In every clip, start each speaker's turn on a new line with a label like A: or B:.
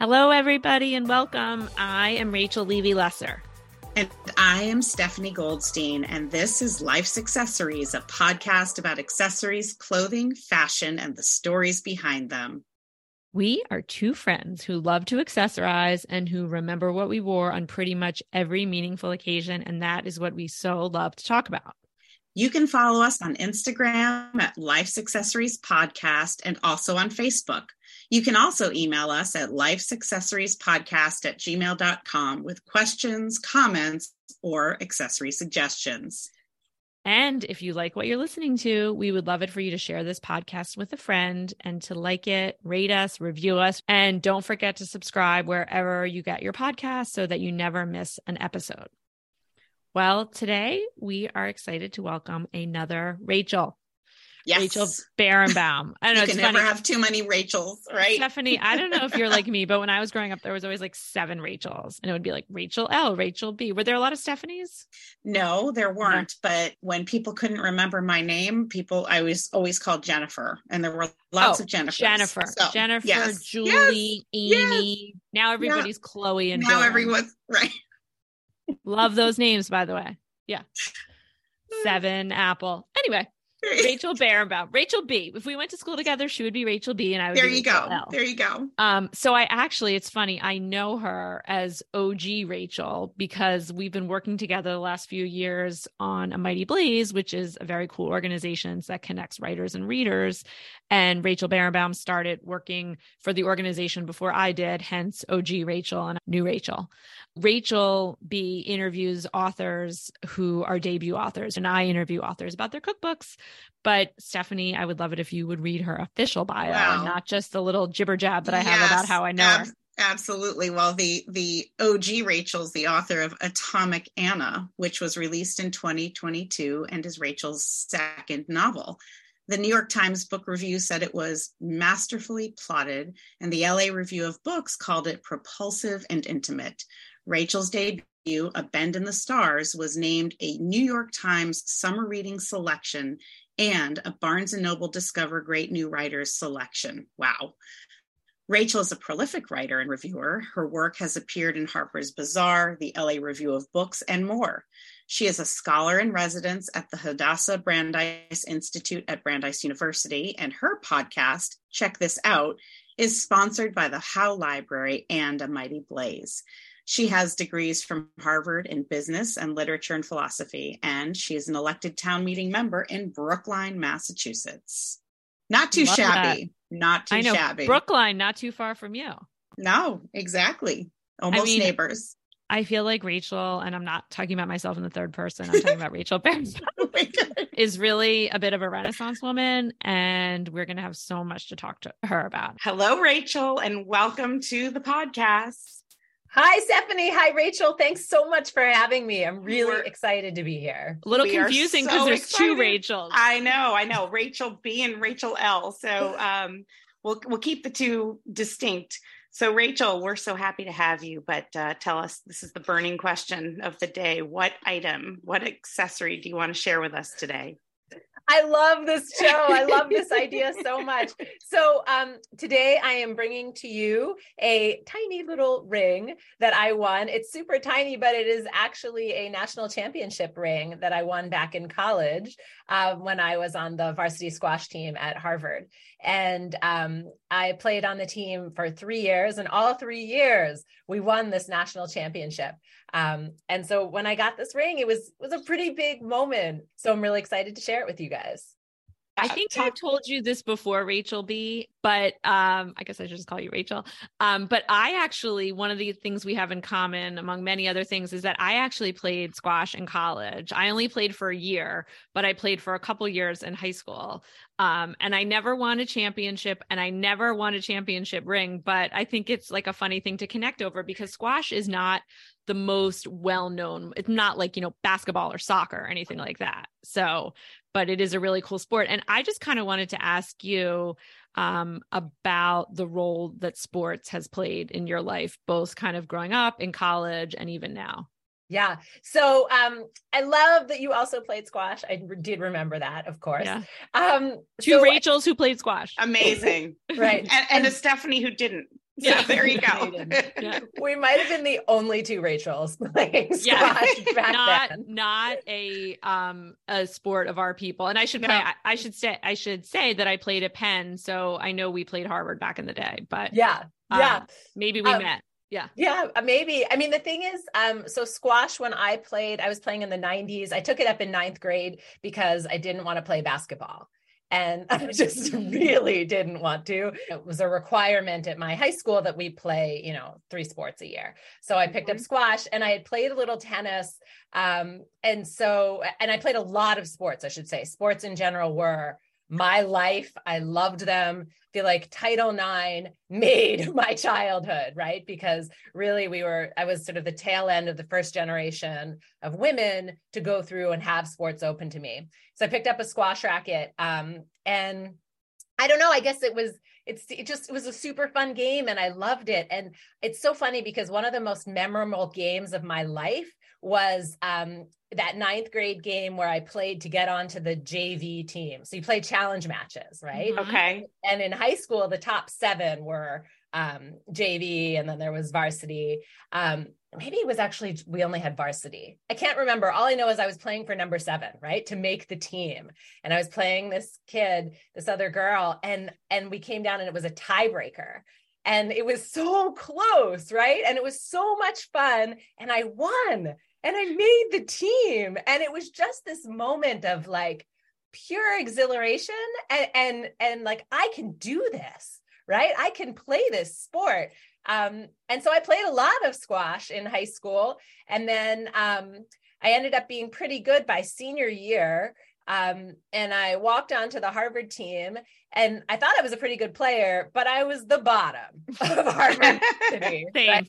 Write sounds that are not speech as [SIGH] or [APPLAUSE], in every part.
A: Hello, everybody, and welcome. I am Rachel Levy Lesser.
B: And I am Stephanie Goldstein, and this is Life's Accessories, a podcast about accessories, clothing, fashion, and the stories behind them.
A: We are two friends who love to accessorize and who remember what we wore on pretty much every meaningful occasion. And that is what we so love to talk about.
B: You can follow us on Instagram at Life's Accessories Podcast and also on Facebook. You can also email us at lifesaccessoriespodcast at gmail.com with questions, comments, or accessory suggestions.
A: And if you like what you're listening to, we would love it for you to share this podcast with a friend and to like it, rate us, review us, and don't forget to subscribe wherever you get your podcast so that you never miss an episode. Well, today we are excited to welcome another Rachel.
B: Yes.
A: Rachel Barenbaum. I don't know.
B: You can never funny. have too many Rachels, right?
A: Stephanie, I don't know if you're like [LAUGHS] me, but when I was growing up, there was always like seven Rachels, and it would be like Rachel L, Rachel B. Were there a lot of Stephanies?
B: No, there weren't. But when people couldn't remember my name, people I was always called Jennifer, and there were lots
A: oh,
B: of Jennifers.
A: Jennifer, so, Jennifer, yes. Julie, yes. Amy. Yes. Now everybody's yeah. Chloe and
B: now everyone's right.
A: Love those names, by the way. Yeah. [LAUGHS] Seven Apple. Anyway, Rachel Barenbaum, Rachel B. If we went to school together, she would be Rachel B, and I would.
B: Be There
A: you
B: go.
A: L.
B: There you go.
A: Um. So I actually, it's funny. I know her as OG Rachel because we've been working together the last few years on A Mighty Blaze, which is a very cool organization that connects writers and readers. And Rachel Barenbaum started working for the organization before I did, hence OG Rachel and new Rachel. Rachel B interviews authors who are debut authors, and I interview authors about their cookbooks. But Stephanie, I would love it if you would read her official bio wow. and not just the little jibber jab that I have yes, about how I know ab- her.
B: Absolutely. Well, the the OG Rachel's the author of Atomic Anna, which was released in 2022 and is Rachel's second novel. The New York Times Book Review said it was masterfully plotted, and the LA Review of Books called it propulsive and intimate. Rachel's debut, A Bend in the Stars, was named a New York Times Summer Reading Selection and a Barnes & Noble Discover Great New Writers selection. Wow. Rachel is a prolific writer and reviewer. Her work has appeared in Harper's Bazaar, the LA Review of Books, and more. She is a scholar in residence at the Hadassah Brandeis Institute at Brandeis University, and her podcast, Check This Out, is sponsored by the Howe Library and A Mighty Blaze. She has degrees from Harvard in business and literature and philosophy, and she is an elected town meeting member in Brookline, Massachusetts. Not too Love shabby. That. Not too
A: I know,
B: shabby.
A: Brookline, not too far from you.
B: No, exactly. Almost I mean, neighbors.
A: I feel like Rachel, and I'm not talking about myself in the third person, I'm talking about Rachel [LAUGHS] Bears, oh is really a bit of a Renaissance woman. And we're going to have so much to talk to her about.
B: Hello, Rachel, and welcome to the podcast.
C: Hi, Stephanie. Hi, Rachel. Thanks so much for having me. I'm really we're, excited to be here.
A: A little we confusing because so there's excited. two Rachels.
B: I know, I know. Rachel B and Rachel L. So um, we'll we'll keep the two distinct. So, Rachel, we're so happy to have you, but uh, tell us this is the burning question of the day. What item, what accessory do you want to share with us today?
C: I love this show. I love this idea [LAUGHS] so much. So, um, today I am bringing to you a tiny little ring that I won. It's super tiny, but it is actually a national championship ring that I won back in college uh, when I was on the varsity squash team at Harvard. And um, I played on the team for three years, and all three years we won this national championship. Um, and so when I got this ring, it was was a pretty big moment. So I'm really excited to share it with you guys.
A: I think I've told you this before, Rachel B, but um, I guess I should just call you Rachel. Um, but I actually, one of the things we have in common, among many other things, is that I actually played squash in college. I only played for a year, but I played for a couple years in high school. Um, and I never won a championship and I never won a championship ring. But I think it's like a funny thing to connect over because squash is not the most well known. It's not like, you know, basketball or soccer or anything like that. So but it is a really cool sport. And I just kind of wanted to ask you um, about the role that sports has played in your life, both kind of growing up in college and even now.
C: Yeah. So um, I love that you also played squash. I did remember that, of course. Yeah. Um,
A: Two so Rachels I, who played squash.
B: Amazing. [LAUGHS]
C: right.
B: And, and, and a Stephanie who didn't. Yeah, there you go.
C: yeah. We might have been the only two Rachels playing squash
A: yeah. [LAUGHS]
C: back
A: not,
C: then.
A: Not a um a sport of our people. And I should play.
B: No.
A: I, I should say I should say that I played at Penn, so I know we played Harvard back in the day. But
C: Yeah,
A: um,
C: yeah.
A: maybe we
C: Um,
A: met. Yeah.
C: Yeah, uh, maybe. I mean, the thing is, um, so squash when I played, I was playing in the 90s. I took it up in ninth grade because I didn't want to play basketball. And [LAUGHS] I just really didn't want to. It was a requirement at my high school that we play, you know, three sports a year. So I picked up
B: Mhm.
C: squash and I had played a little tennis. Um, and so, and I played a lot of sports, I should say. Sports in general were my life. I loved them. I feel like Title IX made [LAUGHS] my childhood, right? Because really we were, I was sort of the tail end of the first generation of women to go through and have sports open to me. So I picked up a squash racket. Um, and I don't know, I guess it was, it's it just it was a super fun game and I loved it. And it's so funny because one of the most memorable games of my life was um that ninth grade game where I played to get onto the JV team. So you play challenge matches, right?
A: Mhm.
B: Okay.
C: And in high school, the top seven were um, JV, and then there was varsity. Um, maybe it was actually we only had varsity. I can't remember. All I know is I was playing for number seven, right, to make the team, and I was playing this kid, this other girl, and and we came down, and it was a tiebreaker. And it was so close, right? And it was so much fun. And I won and I made the team. And it was just this moment of like pure exhilaration and and and like I can do this, right? I can play this sport. Um, and so I played a lot of squash in high school, and then um, I ended up being pretty good by senior year. Um, and I walked onto the Harvard team, and I thought I was a pretty good player, but I was the bottom [LAUGHS] of Harvard [LAUGHS] City. Right?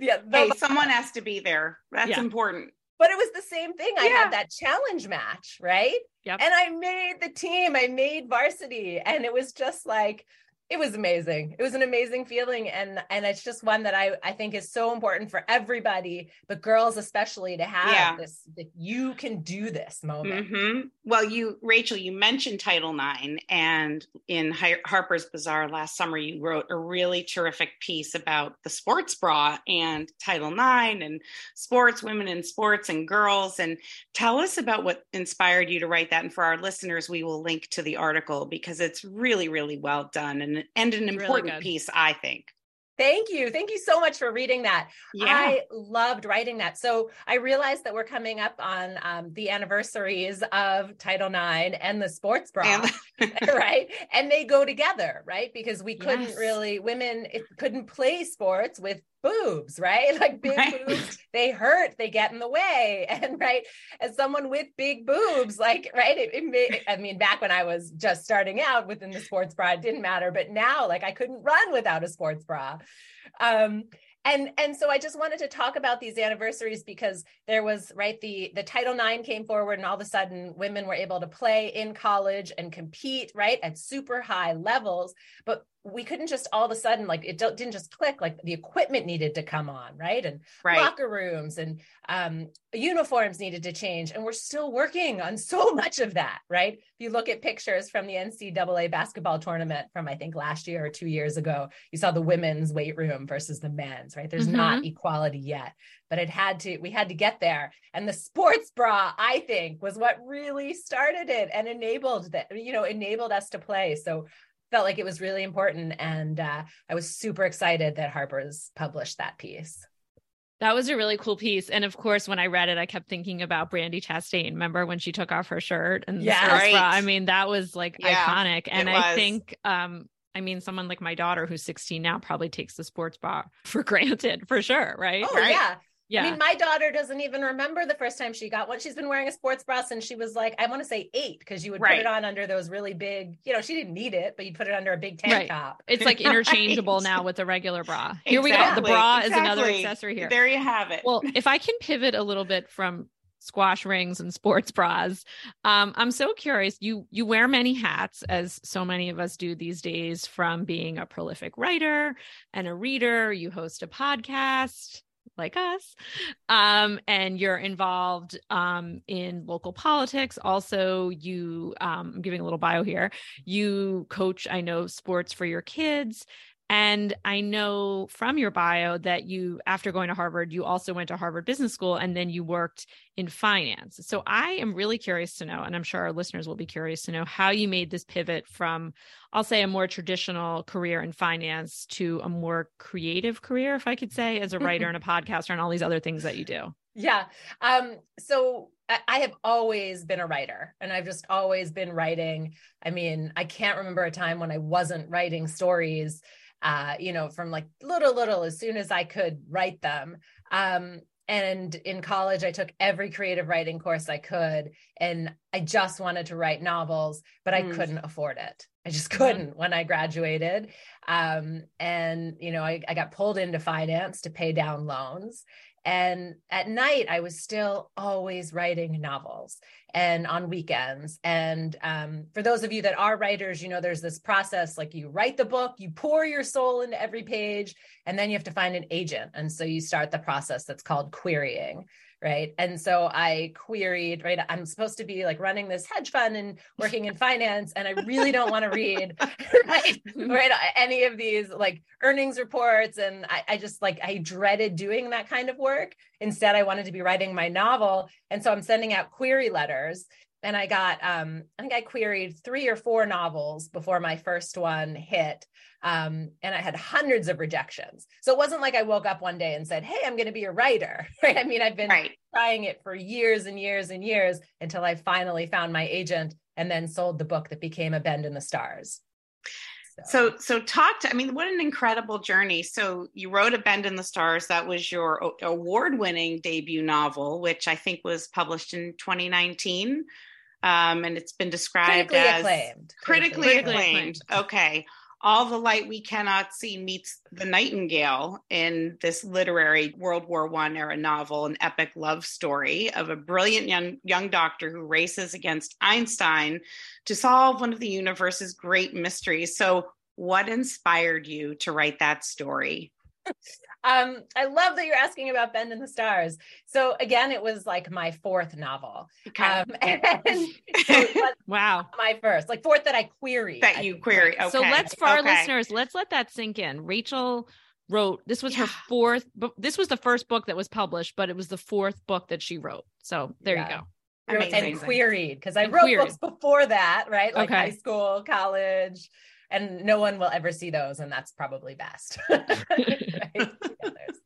C: Yeah,
B: hey, someone has to be there. That's
A: Yeah.
B: important.
C: but it was the same thing. I had that challenge match, right?
A: Yep.
C: And I made the team, I made varsity, and it was just like, it was amazing. It was an amazing feeling. And and it's just one that I, I think is so important for everybody, but girls especially to have
B: Yeah.
C: this that you can do this moment.
B: hmm Well, you, Rachel, you mentioned Title IX, and in Harper's Bazaar last summer, you wrote a really terrific piece about the sports bra and Title IX and sports, women in sports, and girls. And tell us about what inspired you to write that. And for our listeners, we will link to the article because it's really, really well done and and an important
A: good.
B: piece, I think.
C: Thank you. Thank you so much for reading that.
B: Yeah.
C: I loved writing that. So I realized that we're coming up on um, the anniversaries of Title IX and the sports bra. [LAUGHS] [LAUGHS] Right and they go together right because we couldn't
A: Yes.
C: really women it, couldn't play sports with boobs right [LAUGHS] like big
B: Right.
C: boobs they hurt they get in the way and right as someone with big boobs like right it, it may, i mean back when i was just starting out within the sports bra it didn't matter but now like i couldn't run without a sports bra um and and so i just wanted to talk about these anniversaries because there was right the the title ix came forward and all of a sudden women were able to play in college and compete right at super high levels. But we couldn't just all of a sudden like it didn't just click like the equipment needed to come on right? And
B: right.
C: locker rooms and um, uniforms needed to change. And we're still working on so [LAUGHS] much of that right? If you look at pictures from the ncaa basketball tournament from i think last year or two years ago you saw the women's weight room versus the men's right? There's not equality yet but it had to we had to get there. And the sports bra i think was what really started it and enabled that you know enabled us to play. So felt like it was really important and uh, i was super excited that harper's published that piece
A: That was a really cool piece. And of course, when I read it, I kept thinking about Brandi Chastain. Remember when she took off her shirt and the
C: Yeah.
A: sports
B: Right.
A: bra? I mean, that was like
B: Yeah,
A: iconic. And I think um, I mean, someone like my daughter who's 16 now probably takes the sports bra [LAUGHS] for granted for sure. Right.
C: oh
B: Right.
C: yeah
A: yeah.
C: I mean, my daughter doesn't even remember the first time she got one. She's been wearing a sports bra since she was like, I want to say eight, because you would put it on under those really big, you know, she didn't need it, but you put it under a big tank
A: Right.
C: top.
A: it's like [LAUGHS]
B: Right.
A: interchangeable now with the regular bra. Here we go. The bra is another accessory here.
B: There you have it.
A: well, if I can pivot a little bit from squash rings and sports bras, um, I'm so curious. You you wear many hats, as so many of us do these days. From being a prolific writer and a reader, you host a podcast like us, um, and you're involved um, in local politics. Also, you um, I'm giving a little bio here. You coach, I know, sports for your kids. And I know from your bio that you, after going to Harvard, you also went to Harvard Business School and then you worked in finance. So I am really curious to know, and I'm sure our listeners will be curious to know how you made this pivot from, I'll say, a more traditional career in finance to a more creative career, if I could say, as a writer [LAUGHS] and a podcaster and all these other things that you do.
C: Yeah. Um, so I have always been a writer and I've just always been writing. I mean, I can't remember a time when I wasn't writing stories uh, you know, from like little, little, as soon as I could write them. Um, and in college, I took every creative writing course I could. And I just wanted to write novels, but I mm. couldn't afford it. I just couldn't when I graduated. Um, and, you know, I, I got pulled into finance to pay down loans. And at night, I was still always writing novels and on weekends. And um, for those of you that are writers, you know, there's this process like you write the book, you pour your soul into every page, and then you have to find an agent. And so you start the process that's called querying right? And so i queried right i'm supposed to be like running this hedge fund and working in finance and i really don't want to read [LAUGHS] right, mm-hmm. right any of these like earnings reports and I, I just like i dreaded doing that kind of work. Instead i wanted to be writing my novel and so i'm sending out query letters and I got um, I think I queried three or four novels before my first one hit, um, and I had hundreds of rejections. So it wasn't like I woke up one day and said, "Hey, I'm going to be a writer." [LAUGHS] Right? I mean, I've been right. trying it for years and years and years until I finally found my agent and then sold the book that became A Bend in the Stars.
B: So, so talk to, I mean, what an incredible journey. So you wrote A Bend in the Stars. That was your award winning debut novel, which I think was published in 2019 um, and it's been described
C: critically
B: as
C: acclaimed.
B: critically, critically acclaimed. acclaimed. Okay. All the Light We Cannot See meets The Nightingale in this literary World War One era novel, an epic love story of a brilliant young, young doctor who races against Einstein to solve one of the universe's great mysteries. So, what inspired you to write that story? [LAUGHS]
C: Um, I love that you're asking about Bend in the Stars. So again, it was like my fourth novel. Okay. Um, [LAUGHS] and
A: so [LAUGHS] wow.
C: My first, like fourth that I queried.
B: That you query. Okay.
A: So let's for okay. our listeners, let's let that sink in. Rachel wrote this was yeah. her fourth but this was the first book that was published but it was the fourth book that she wrote so there yeah. you go
C: Amazing. and queried because I and wrote queried. books before that, right? Like okay. high school, college, and no one will ever see those, and that's probably best. [LAUGHS] right?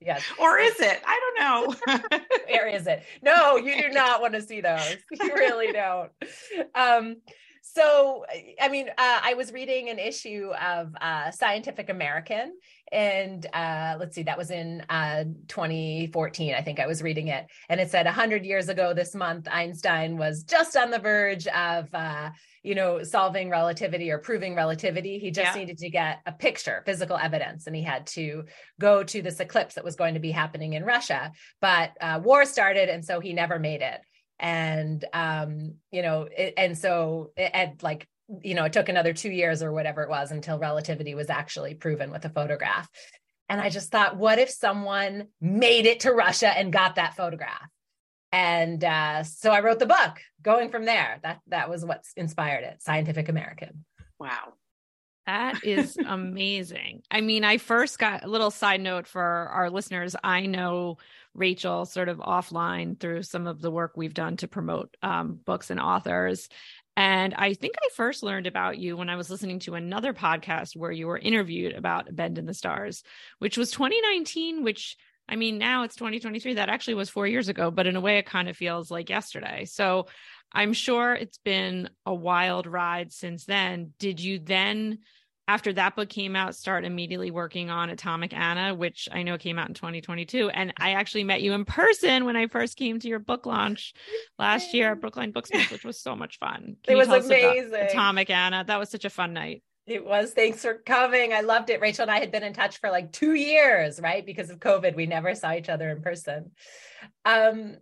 B: yes. Or is it? I don't
C: know. [LAUGHS] Where is it? No, you do not want to see those. You really don't. Um, so, I mean, uh, I was reading an issue of uh, Scientific American, and uh, let's see, that was in uh, 2014. I think I was reading it, and it said 100 years ago this month, Einstein was just on the verge of uh, you know, solving relativity or proving relativity. He just yeah. needed to get a picture, physical evidence, and he had to go to this eclipse that was going to be happening in Russia. But uh, war started, and so he never made it. And um, you know, it, and so it, and like you know, it took another two years or whatever it was until relativity was actually proven with a photograph. And I just thought, what if someone made it to Russia and got that photograph? and uh, so I wrote the book. Going from there, that that was what inspired it. Scientific American.
B: Wow,
A: that is [LAUGHS] amazing. I mean, I first got a little side note for our listeners. I know Rachel sort of offline through some of the work we've done to promote um, books and authors. And I think I first learned about you when I was listening to another podcast where you were interviewed about Bend in the Stars, which was 2019, which I mean, now it's 2023. That actually was four years ago, but in a way, it kind of feels like yesterday. So I'm sure it's been a wild ride since then. Did you then, after that book came out, start immediately working on Atomic Anna, which I know came out in 2022? And I actually met you in person when I first came to your book launch last year at Brookline Booksmith, which was so much fun. [LAUGHS]
C: Can it was amazing.
A: Atomic Anna. That was such a fun night.
C: It was. Thanks for coming. I loved it. Rachel and I had been in touch for like two years, right? Because of COVID, we never saw each other in person. Um,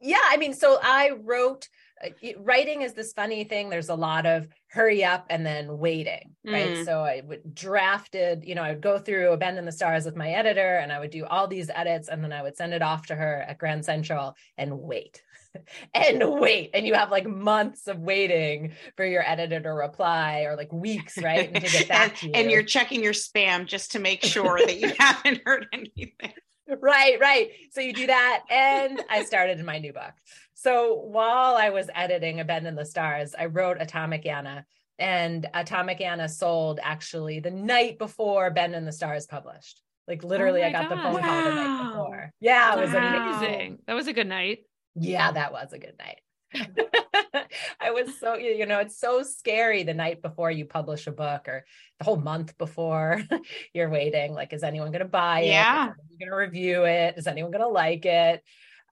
C: yeah, I mean, so I wrote. Uh, writing is this funny thing. There's a lot of hurry up and then waiting right?
B: Mm.
C: so i would drafted you know i would go through a bend in the stars with my editor and i would do all these edits and then i would send it off to her at grand central and wait. [LAUGHS] And wait. And you have like months of waiting for your editor to reply or like weeks right and to get back
B: and,
C: to you.
B: and you're checking your spam just to make [LAUGHS] sure that you haven't heard anything.
C: right right. So you do that and i started in my new book so while i was editing a bend in the stars i wrote atomic anna and atomic anna sold actually the night before bend in the stars published. Like literally
A: Oh
C: i got the phone
A: God.
C: call the night before. Yeah it was
A: Wow.
C: amazing.
A: That was a good night.
C: yeah that was a good night. [LAUGHS] I was so you know it's so scary the night before you publish a book or the whole month before [LAUGHS] you're waiting. Like is anyone going to buy it?
B: Yeah.
C: going to review it? Is anyone going to like it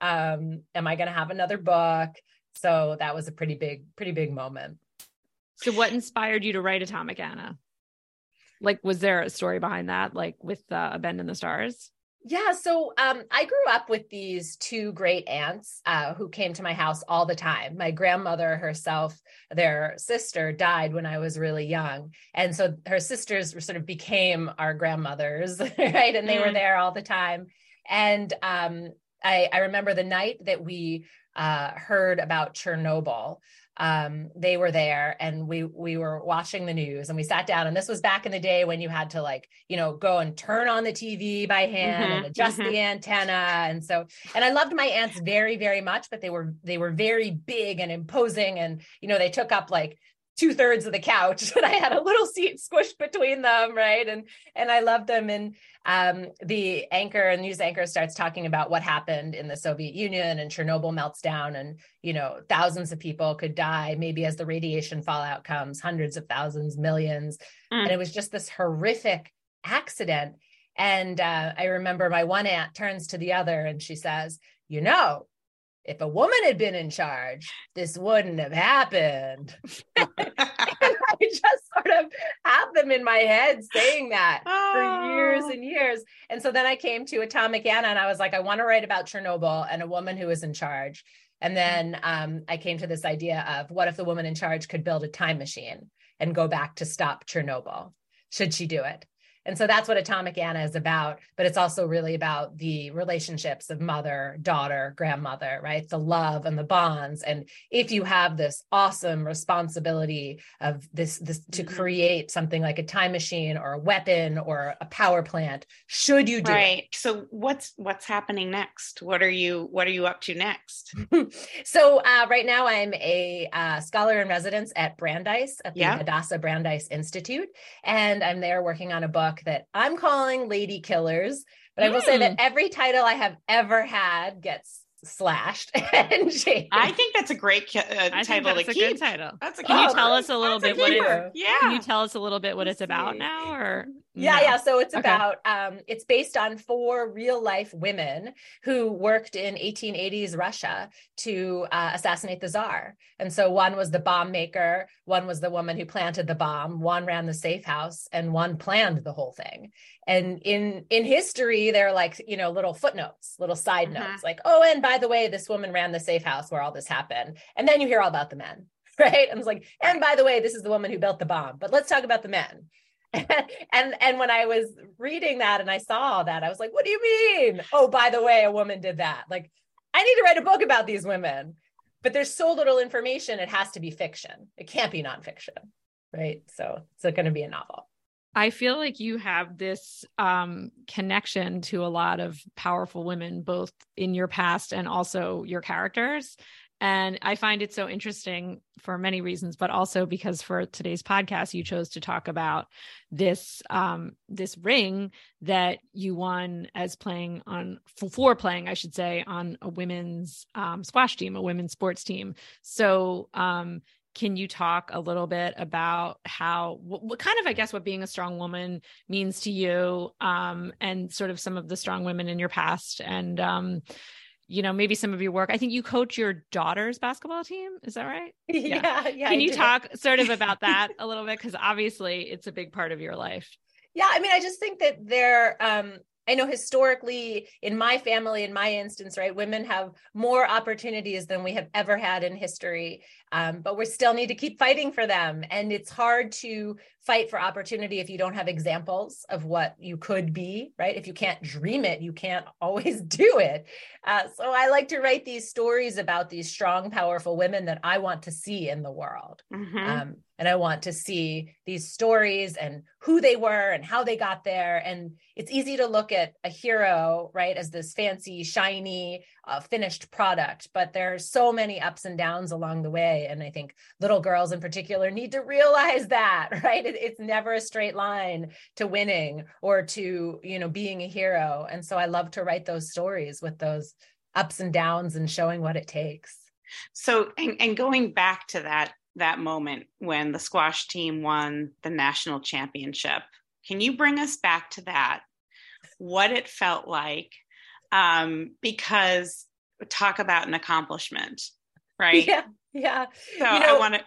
C: um am I going to have another book so that was a pretty big pretty big moment
A: So, what inspired you to write Atomic Anna? Like, was there a story behind that, like with uh, A Bend in the Stars?
C: Yeah, so um, I grew up with these two great aunts uh, who came to my house all the time. My grandmother herself, their sister, died when I was really young, and so her sisters sort of became our grandmothers, [LAUGHS] right? And they were
B: Mm.
C: there all the time. And um, I, I remember the night that we uh, heard about Chernobyl. Um, they were there, and we we were watching the news, and we sat down. And this was back in the day when you had to like you know go and turn on the TV by hand
B: Mhm,
C: and adjust
B: mhm.
C: the antenna, and so and I loved my aunts very very much, but they were they were very big and imposing, and you know they took up like two thirds of the couch [LAUGHS] and I had a little seat squished between them, right? And and I loved them. And um, the anchor and news anchor starts talking about what happened in the Soviet Union and Chernobyl melts down, and you know thousands of people could die, maybe as the radiation fallout comes, hundreds of thousands, millions,
B: Mm.
C: and it was just this horrific accident. And uh, I remember my one aunt turns to the other and she says, "You know." If a woman had been in charge, this wouldn't have happened. [LAUGHS] [LAUGHS] I just sort of have them in my head saying that for years
B: Oh.
C: and years. And so then I came to Atomic Anna and I was like, I want to write about Chernobyl and a woman who is in charge. And then um, I came to this idea of what if the woman in charge could build a time machine and go back to stop Chernobyl? Should she do it? And so that's what Atomic Anna is about. But it's also really about the relationships of mother, daughter, grandmother, right? The love and the bonds. And if you have this awesome responsibility of this, this to
B: Mhm.
C: create something like a time machine or a weapon or a power plant, should you do
B: right. So what's what's happening next? What are you what are you up to next? [LAUGHS]
C: so uh, right now I'm a uh, scholar in residence at Brandeis at the
B: Yeah.
C: Hadassah Brandeis Institute, and I'm there working on a book that I'm calling Lady Killers. But I will say that every title I have ever had gets slashed [LAUGHS] and changed.
B: I think that's a great ki- uh,
A: I think
B: title
A: that's
B: to
A: a
B: keep.
A: good title.
B: That's a
A: Can
C: Oh,
A: you tell us a little
B: that's a
A: bit what it?
B: Yeah.
A: Can you tell us a little bit what
C: Let's
A: it's about now, or
C: Yeah,
A: no?
C: yeah. So it's
A: Okay.
C: about um it's based on four real life women who worked in 1880s Russia to uh, assassinate the czar. And so one was the bomb maker, one was the woman who planted the bomb, one ran the safe house, and one planned the whole thing. And in in history, they're like you know little footnotes, little side
B: Mhm.
C: notes, like oh, and by the way, this woman ran the safe house where all this happened. And then you hear all about the men, [LAUGHS] right? And it's like, and by the way, this is the woman who built the bomb. But let's talk about the men. [LAUGHS] and and when I was reading that and I saw that, I was like, what do you mean? Oh, by the way, a woman did that. Like, I need to write a book about these women. But there's so little information, it has to be fiction. It can't be nonfiction. Right. So it's going to be a novel.
A: I feel like you have this um, connection to a lot of powerful women, both in your past and also your characters. And I find it so interesting for many reasons, but also because for today's podcast, you chose to talk about this um, this ring that you won as playing on for playing, I should say, on a women's um, squash team, a women's sports team. So um, can you talk a little bit about how what, what, kind of i guess what being a strong woman means to you um and sort of some of the strong women in your past and um you know maybe some of your work i think you coach your daughter's basketball team is that right [LAUGHS]
C: Yeah. Yeah. yeah
A: can
C: I
A: you
C: do.
A: talk sort of about [LAUGHS] that a little bit because obviously it's a big part of your life
C: Yeah. I mean, I just think that there, um, I know historically in my family, in my instance, right, women have more opportunities than we have ever had in history um, but we still need to keep fighting for them. And it's hard to fight for opportunity if you don't have examples of what you could be, right? If you can't dream it, you can't [LAUGHS] always do it. Uh, so I like to write these stories about these strong, powerful women that I want to see in the world. Mm-hmm. Um, and I want to see these stories and who they were and how they got there. And it's easy to look at a hero, right, as this fancy, shiny, uh, finished product, but there's so many ups and downs along the way. And I think little girls in particular need to realize [LAUGHS] that, right? It, it's never a straight line to winning or to, you know, being a hero. And so I love to write those stories with those ups and downs and showing what it takes.
B: So, and, and going back to that that moment when the squash team won the national championship. Can you bring us back to that? What it felt like? Um, because talk about an accomplishment, right?
C: Yeah, yeah.
B: So you know, I want to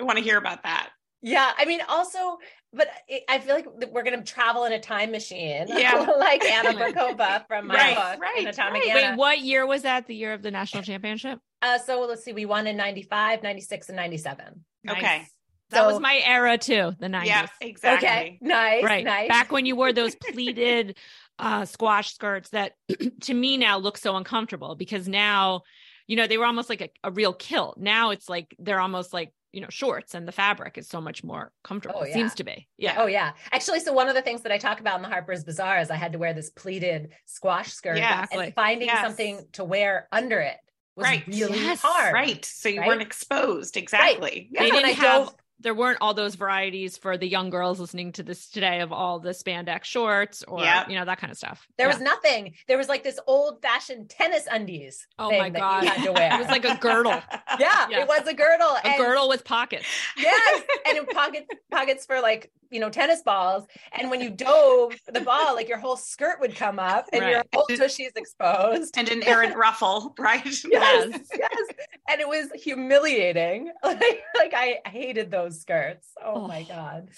B: I want to hear about that.
C: Yeah, I mean, also, but I feel like we're going to travel in a time machine,
B: yeah, [LAUGHS]
C: like Anna Berkova from my
B: right,
C: book,
B: right,
C: Atomic
B: right.
C: Anna.
A: Wait, what year was that? The year of the national championship?
C: Uh, so let's see, we won in 95, 96, and 97.
B: Nice. Okay.
A: That was my era too, the 90s.
B: Yeah, exactly.
C: Okay, nice.
A: Right.
C: Nice.
A: Back when you wore those [LAUGHS] pleated uh, squash skirts that [CLEARS THROAT] to me now look so uncomfortable because now, you know, they were almost like a, a real kilt. Now it's like they're almost like you know shorts and the fabric is so much more comfortable oh, yeah. seems to be yeah
C: oh yeah actually so one of the things that i talk about in the harper's bazaar is i had to wear this pleated squash skirt
B: yeah,
C: and finding yes. something to wear under it was right. really yes. hard.
B: Right. So you right? weren't exposed. Exactly.
A: Right. They didn't have there weren't all those varieties for the young girls listening to this today of all the spandex shorts or yep. you know that kind of stuff.
C: There yeah. was nothing. There was like this old fashioned tennis undies.
A: Oh my god! [LAUGHS] it was like a girdle. [LAUGHS]
C: yeah, it was a girdle.
A: A and, girdle with pockets.
C: Yes, and pockets pockets for like you know tennis balls. And when you dove the ball, like your whole skirt would come up and right. your whole tushy's exposed
B: and an errant ruffle, [LAUGHS] right? [LAUGHS]
C: Yes, yes, yes. And it was humiliating. [LAUGHS] Like, like I hated those those skirts. Oh, oh, my God.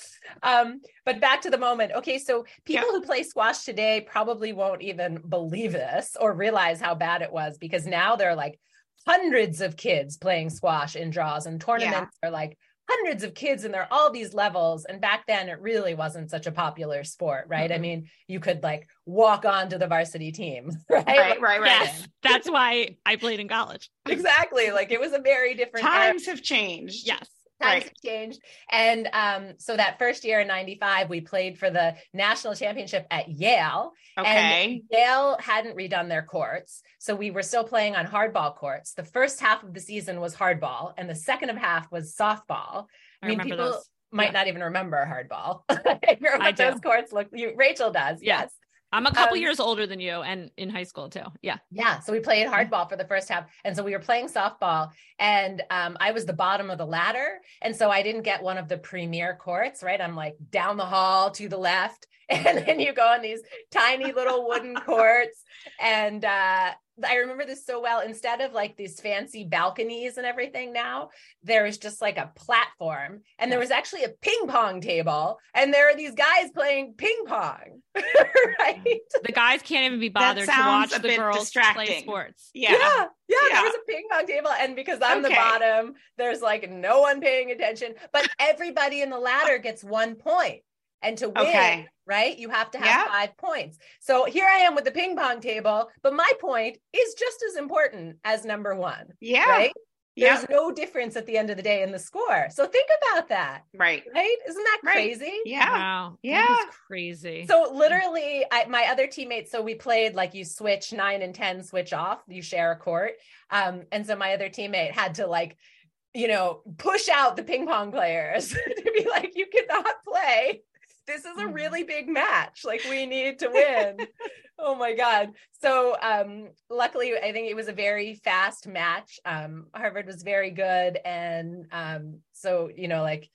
C: Um, but back to the moment. Okay, so people yeah. who play squash today probably won't even believe this or realize how bad it was because now there are like hundreds of kids playing squash in draws and tournaments yeah. are like hundreds of kids and there are all these levels and back then it really wasn't such a popular sport right mm-hmm. i mean you could like walk on to the varsity team [LAUGHS]
B: right right right, right.
A: Yes. that's why i played in college
C: exactly like it was a very different
B: times era. have changed
A: yes
C: times right. changed. And um, so that first year in 95, we played for the national championship at Yale.
B: Okay.
C: And Yale hadn't redone their courts. So we were still playing on hardball courts. The first half of the season was hardball, and the second half was softball. I, I mean, people those. might yeah. not even remember hardball. [LAUGHS] I remember what those courts look. You, Rachel does. Yeah. Yes.
A: I'm a couple um, years older than you and in high school too. Yeah.
C: Yeah. So we played hardball for the first half. And so we were playing softball and um, I was the bottom of the ladder. And so I didn't get one of the premier courts, right? I'm like down the hall to the left. [LAUGHS] And then you go on these tiny little wooden [LAUGHS] courts. And uh, I remember this so well. Instead of like these fancy balconies and everything now, there is just like a platform and there was actually a ping pong table and there are these guys playing ping pong. [LAUGHS] right.
A: The guys can't even be bothered to watch the girls distracting. play sports.
C: Yeah. yeah. Yeah. Yeah. There was a ping pong table. And because I'm okay. the bottom, there's like no one paying attention, but everybody in the ladder gets one point. And to win, okay. right, you have to have yeah. five points. So here I am with the ping pong table, but my point is just as important as number one.
B: Yeah.
C: Right. There's yep. no difference at the end of the day in the score. So think about that.
B: Right.
C: Right? Isn't that crazy?
B: Right. Yeah.
A: Wow.
B: Yeah.
A: crazy.
C: So literally I, my other teammates, so we played like you switch nine and 10 switch off, you share a court. Um, and so my other teammate had to like, you know, push out the ping pong players [LAUGHS] to be like, you cannot play this is a mm-hmm. really big match. Like we need to win. [LAUGHS] oh my God. So um luckily I think it was a very fast match. Um Harvard was very good. And um so, you know, like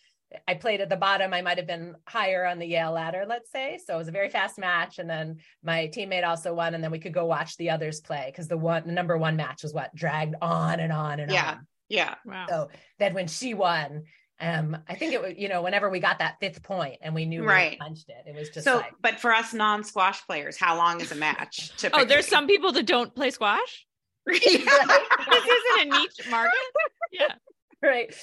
C: I played at the bottom. I might have been higher on the Yale ladder, let's say. So it was a very fast match. And then my teammate also won. And then we could go watch the others play because the one the number one match was what dragged on and on and
B: yeah.
C: on.
B: Yeah.
C: Wow. So then when she won, um i think it was you know whenever we got that fifth point and we knew right. we punched it it was just
B: so
C: like,
B: but for us non-squash players how long is a match
A: typically? [LAUGHS] oh there's some people that don't play squash [LAUGHS] [LAUGHS] this isn't a niche market yeah
C: right.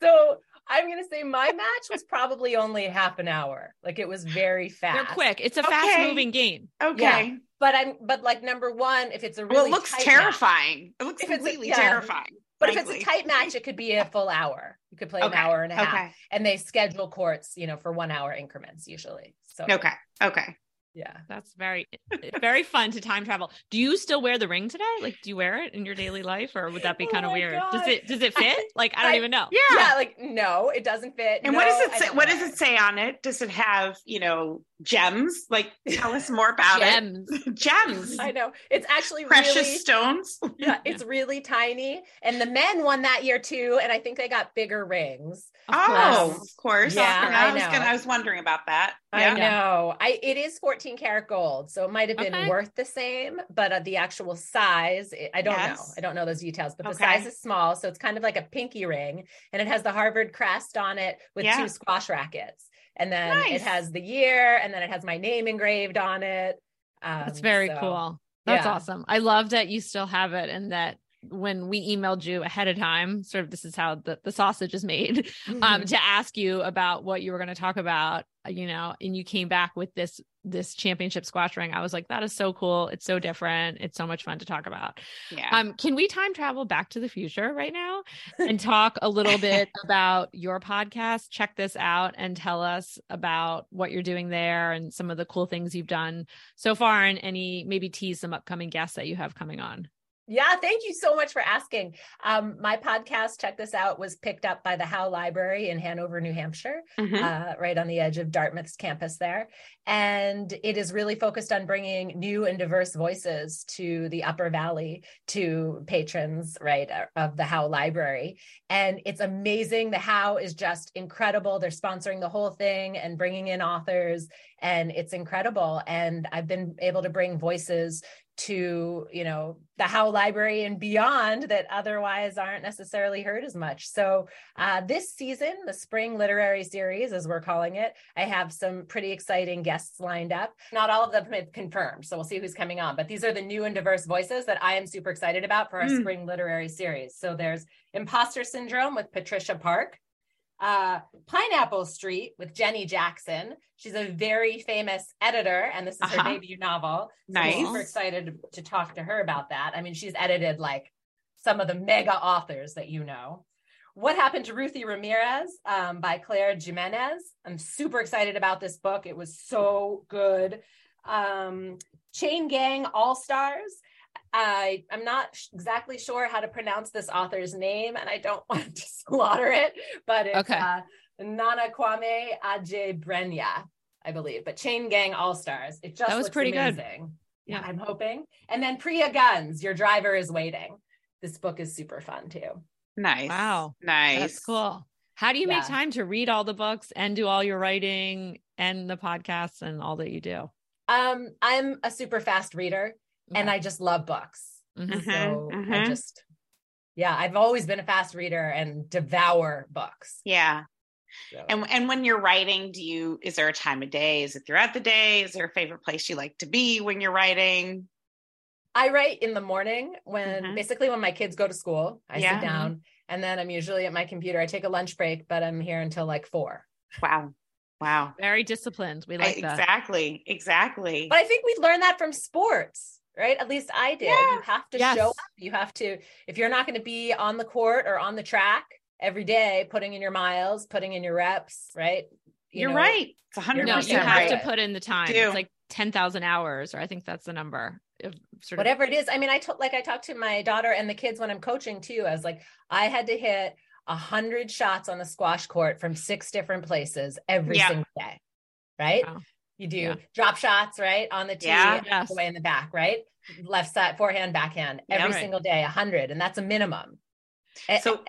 C: So I'm going to say my match was probably only half an hour. Like it was very fast.
A: They're quick. It's a
B: Okay.
A: fast moving game.
B: Okay.
C: Yeah. But I'm, but like number one, if it's a really
B: well, it looks
C: tight match-
B: terrifying. It looks
C: If it's a-
B: completely
C: yeah.
B: terrifying.
C: But if it's a tight match, it could be a full hour. You could play an hour and a half.
B: Okay.
C: And they schedule courts, you know, for one hour increments usually. So
B: Okay. Okay.
C: Yeah.
A: That's very, very fun to time travel. Do you still wear the ring today? Like, do you wear it in your daily life, or would that be
C: Oh
A: kind of
C: my
A: weird? Does it does it fit? Like, I don't
C: I-
A: even know.
B: Yeah.
C: Yeah, like no, it doesn't fit.
B: And
C: No,
B: what does it say? What
C: wear
B: does it say on it? Does it have, you know, gems? Like tell us more about
A: Gems.
B: it. [LAUGHS] Gems.
C: I know. It's actually
B: Precious
C: really
B: stones. [LAUGHS]
C: yeah, it's really tiny. And the men won that year too. And I think they got bigger rings.
A: Of
B: oh,
A: course.
B: of course.
C: Yeah,
B: I,
C: I
B: was
C: know.
B: gonna I was wondering about that.
C: I know. I it is 14 karat gold, so it might have been
A: Okay.
C: worth the same, but uh, the actual size, it- I don't know. I don't know those details, but the size is small, so it's kind of like a pinky ring, and it has the Harvard crest on it with
B: Yeah.
C: two squash rackets, and then
B: Nice.
C: it has the year, and then it has my name engraved on it. Um,
A: That's very
C: so-
A: cool. That's
C: yeah.
A: awesome. I love that you still have it and that when we emailed you ahead of time, sort of this is how the, the sausage is made, [LAUGHS] um,
C: Mhm.
A: to ask you about what you were going to talk about, uh, you know, and you came back with this this championship squash ring. I was like, that is so cool. It's so different. It's so much fun to talk about.
B: Yeah.
A: Um, can we time travel back to the future right now [LAUGHS] and talk a little bit about your podcast? Check this out and tell us about what you're doing there and some of the cool things you've done so far and any maybe tease some upcoming guests that you have coming on.
C: Yeah, thank you so much for asking. Um, my podcast, check this out, was picked up by the Howe Library in Hanover, New Hampshire,
B: Mhm.
C: uh, right on the edge of Dartmouth's campus there. And it is really focused on bringing new and diverse voices to the Upper Valley, to patrons, right, uh, of the Howe Library. And it's amazing. The Howe is just incredible. They're sponsoring the whole thing and bringing in authors, and it's incredible. And I've been able to bring voices to you know the Howe Library and beyond that otherwise aren't necessarily heard as much. So uh, this season, the Spring Literary Series, as we're calling it, I have some pretty exciting guests lined up. Not all of them have confirmed, so we'll see who's coming on. But these are the new and diverse voices that I am super excited about for our
B: Mm.
C: Spring Literary Series. So there's Imposter Syndrome with Patricia Park uh, Pineapple Street with Jenny Jackson. She's a very famous editor, and this is her
B: Uh-huh.
C: debut novel. So
B: Nice.
C: I'm super excited to talk to her about that. I mean, she's edited like some of the mega authors that you know. What Happened to Ruthie Ramirez um, by Claire Jimenez. I'm super excited about this book. It was so good. Um, Chain Gang All Stars. I I'm not sh- exactly sure how to pronounce this author's name, and I don't [LAUGHS] want to slaughter it, but it's
A: Okay.
C: uh, Nana Kwame Adjei-Brenyah, I believe. But Chain Gang All Stars. It just
A: That was
C: looks
A: pretty good.
C: amazing.
A: Yeah.
C: I'm hoping. And then Priya Guns, Your Driver is Waiting. This book is super fun too.
B: Nice.
A: Wow.
B: Nice.
A: That's cool. How do you make time to read all the books and do all your writing and the podcasts and all that you do?
C: Um, I'm a super fast reader, and I just love books.
A: Mhm.
B: Mhm,
C: So I
B: mhm.
C: just, yeah, I've always been a fast reader and devour books.
B: Yeah.
C: So-
B: And and when you're writing, do you is there a time of day? Is it throughout the day? Is there a favorite place you like to be when you're writing?
C: I write in the morning when
B: Mhm.
C: basically when my kids go to school, I
B: Yeah.
C: sit down and then I'm usually at my computer. I take a lunch break, but I'm here until like four.
B: Wow. Wow.
A: Very disciplined. We like
B: I-
A: that.
B: exactly. Exactly.
C: But I think we learned that from sports, right? At least I did.
B: Yeah.
C: You have to
A: Yes.
C: show up. You have to, if you're not going to be on the court or on the track every day, putting in your miles, putting in your reps, right? You
B: You're
C: know,
B: right. It's a hundred
A: No,
C: You're
A: you
B: percent
A: have
B: right.
A: to put in the time.
B: Do.
A: It's like 10,000 hours, or I think that's the number. Of sort of
C: Whatever it is. I mean, I told like I talked to my daughter and the kids when I'm coaching too. I was like, I had to hit a hundred shots on the squash court from six different places every
B: Yeah.
C: single day. Right?
A: Wow.
C: You do
A: Yeah.
C: drop shots, right? On the tee,
B: Yeah.
A: Yes.
C: away in the back, right? Left side, forehand, backhand,
B: Yeah.
C: every
A: Right.
C: single day, a hundred, and that's a minimum.
B: So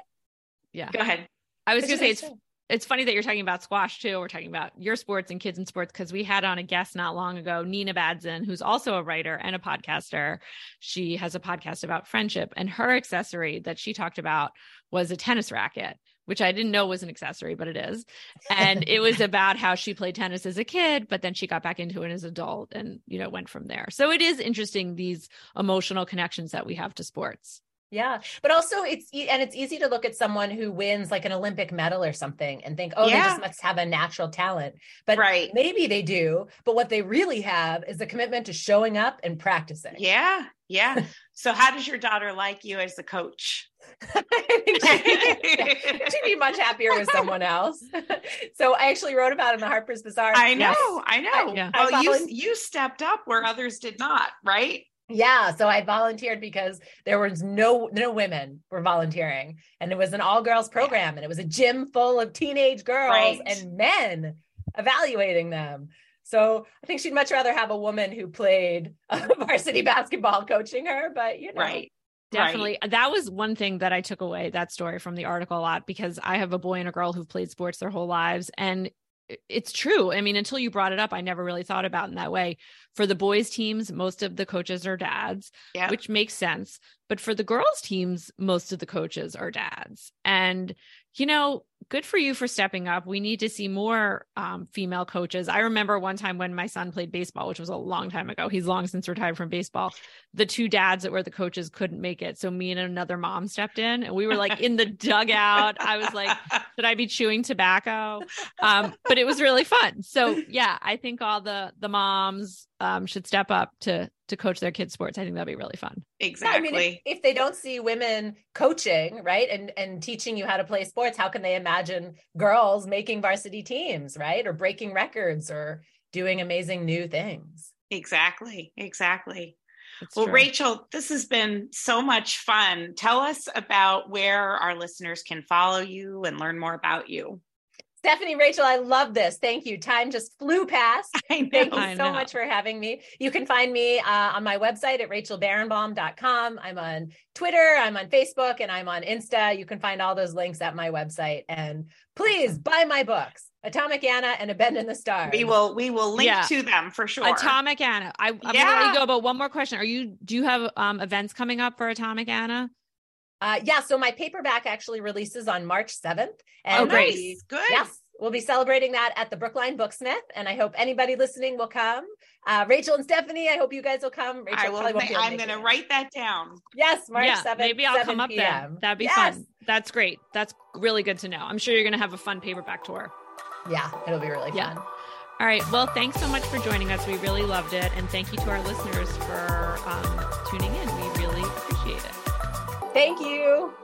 A: Yeah.
B: go ahead.
A: I was going to say it's it's funny that you're talking about squash too. We're talking about your sports and kids in sports because we had on a guest not long ago, Nina Badzin, who's also a writer and a podcaster. She has a podcast about friendship, and her accessory that she talked about was a tennis racket, which I didn't know was an accessory, but it is. And it was about how she played tennis as a kid, but then she got back into it as an adult and, you know, went from there. So it is interesting, these emotional connections that we have to sports.
C: Yeah. But also it's and it's easy to look at someone who wins like an Olympic medal or something and think, "Oh, yeah. they just must have a natural talent." But right. maybe they do, but what they really have is a commitment to showing up and practicing.
B: Yeah. Yeah. [LAUGHS] so how does your daughter like you as a coach? [LAUGHS]
C: she'd be much happier with someone else. [LAUGHS] so I actually wrote about it in the Harper's Bazaar.
B: I know, yes. I know. I, yeah. Oh, you you stepped up where others did not, right?
C: Yeah, so I volunteered because there was no no women were volunteering, and it was an all girls program, and it was a gym full of teenage girls right. and men evaluating them. So I think she'd much rather have a woman who played [LAUGHS] varsity basketball coaching her, but you know,
B: right.
A: Definitely. Right. That was one thing that I took away that story from the article a lot because I have a boy and a girl who've played sports their whole lives. And it's true. I mean, until you brought it up, I never really thought about in that way. For the boys' teams, most of the coaches are dads, yeah. which makes sense. But for the girls' teams, most of the coaches are dads. And, you know, good for you for stepping up. We need to see more um, female coaches. I remember one time when my son played baseball, which was a long time ago. He's long since retired from baseball. The two dads that were the coaches couldn't make it. So me and another mom stepped in and we were like in the [LAUGHS] dugout. I was like, should I be chewing tobacco? Um, but it was really fun. So yeah, I think all the the moms um, should step up to to coach their kids sports. I think that'd be really fun.
B: Exactly.
C: I mean, if, if, they don't see women coaching, right, and and teaching you how to play sports, how can they imagine girls making varsity teams, right, or breaking records or doing amazing new things?
B: Exactly. Exactly. That's well, true. Rachel, this has been so much fun. Tell us about where our listeners can follow you and learn more about you.
C: Stephanie, Rachel, I love this. Thank you. Time just flew past. [LAUGHS]
B: I know,
C: Thank you
B: I
C: so
B: know.
C: much for having me. You can find me uh, on my website at rachelbarenbaum.com. I'm on Twitter, I'm on Facebook, and I'm on Insta. You can find all those links at my website. And please buy my books. Atomic Anna and A Bend in the Stars.
B: We will we will link yeah. to them for sure.
A: Atomic Anna. I, am yeah. gonna let you go, but one more question. Are you do you have um, events coming up for Atomic Anna?
C: Uh, yeah, so my paperback actually releases on March 7th.
B: And oh, great. Good.
C: Yes. We'll be celebrating that at the Brookline Booksmith, and I hope anybody listening will come. Uh, Rachel and Stephanie, I hope you guys will come. Rachel
B: I will. I'm going to write that down.
C: Yes, March yeah, 7th.
A: Maybe I'll come up there. That'd be yes. fun. That's great. That's really good to know. I'm sure you're going to have a fun paperback tour.
C: Yeah, it'll be really
A: yeah.
C: fun.
A: All right. Well, thanks so much for joining us. We really loved it. And thank you to our listeners for um, tuning in.
C: Thank you.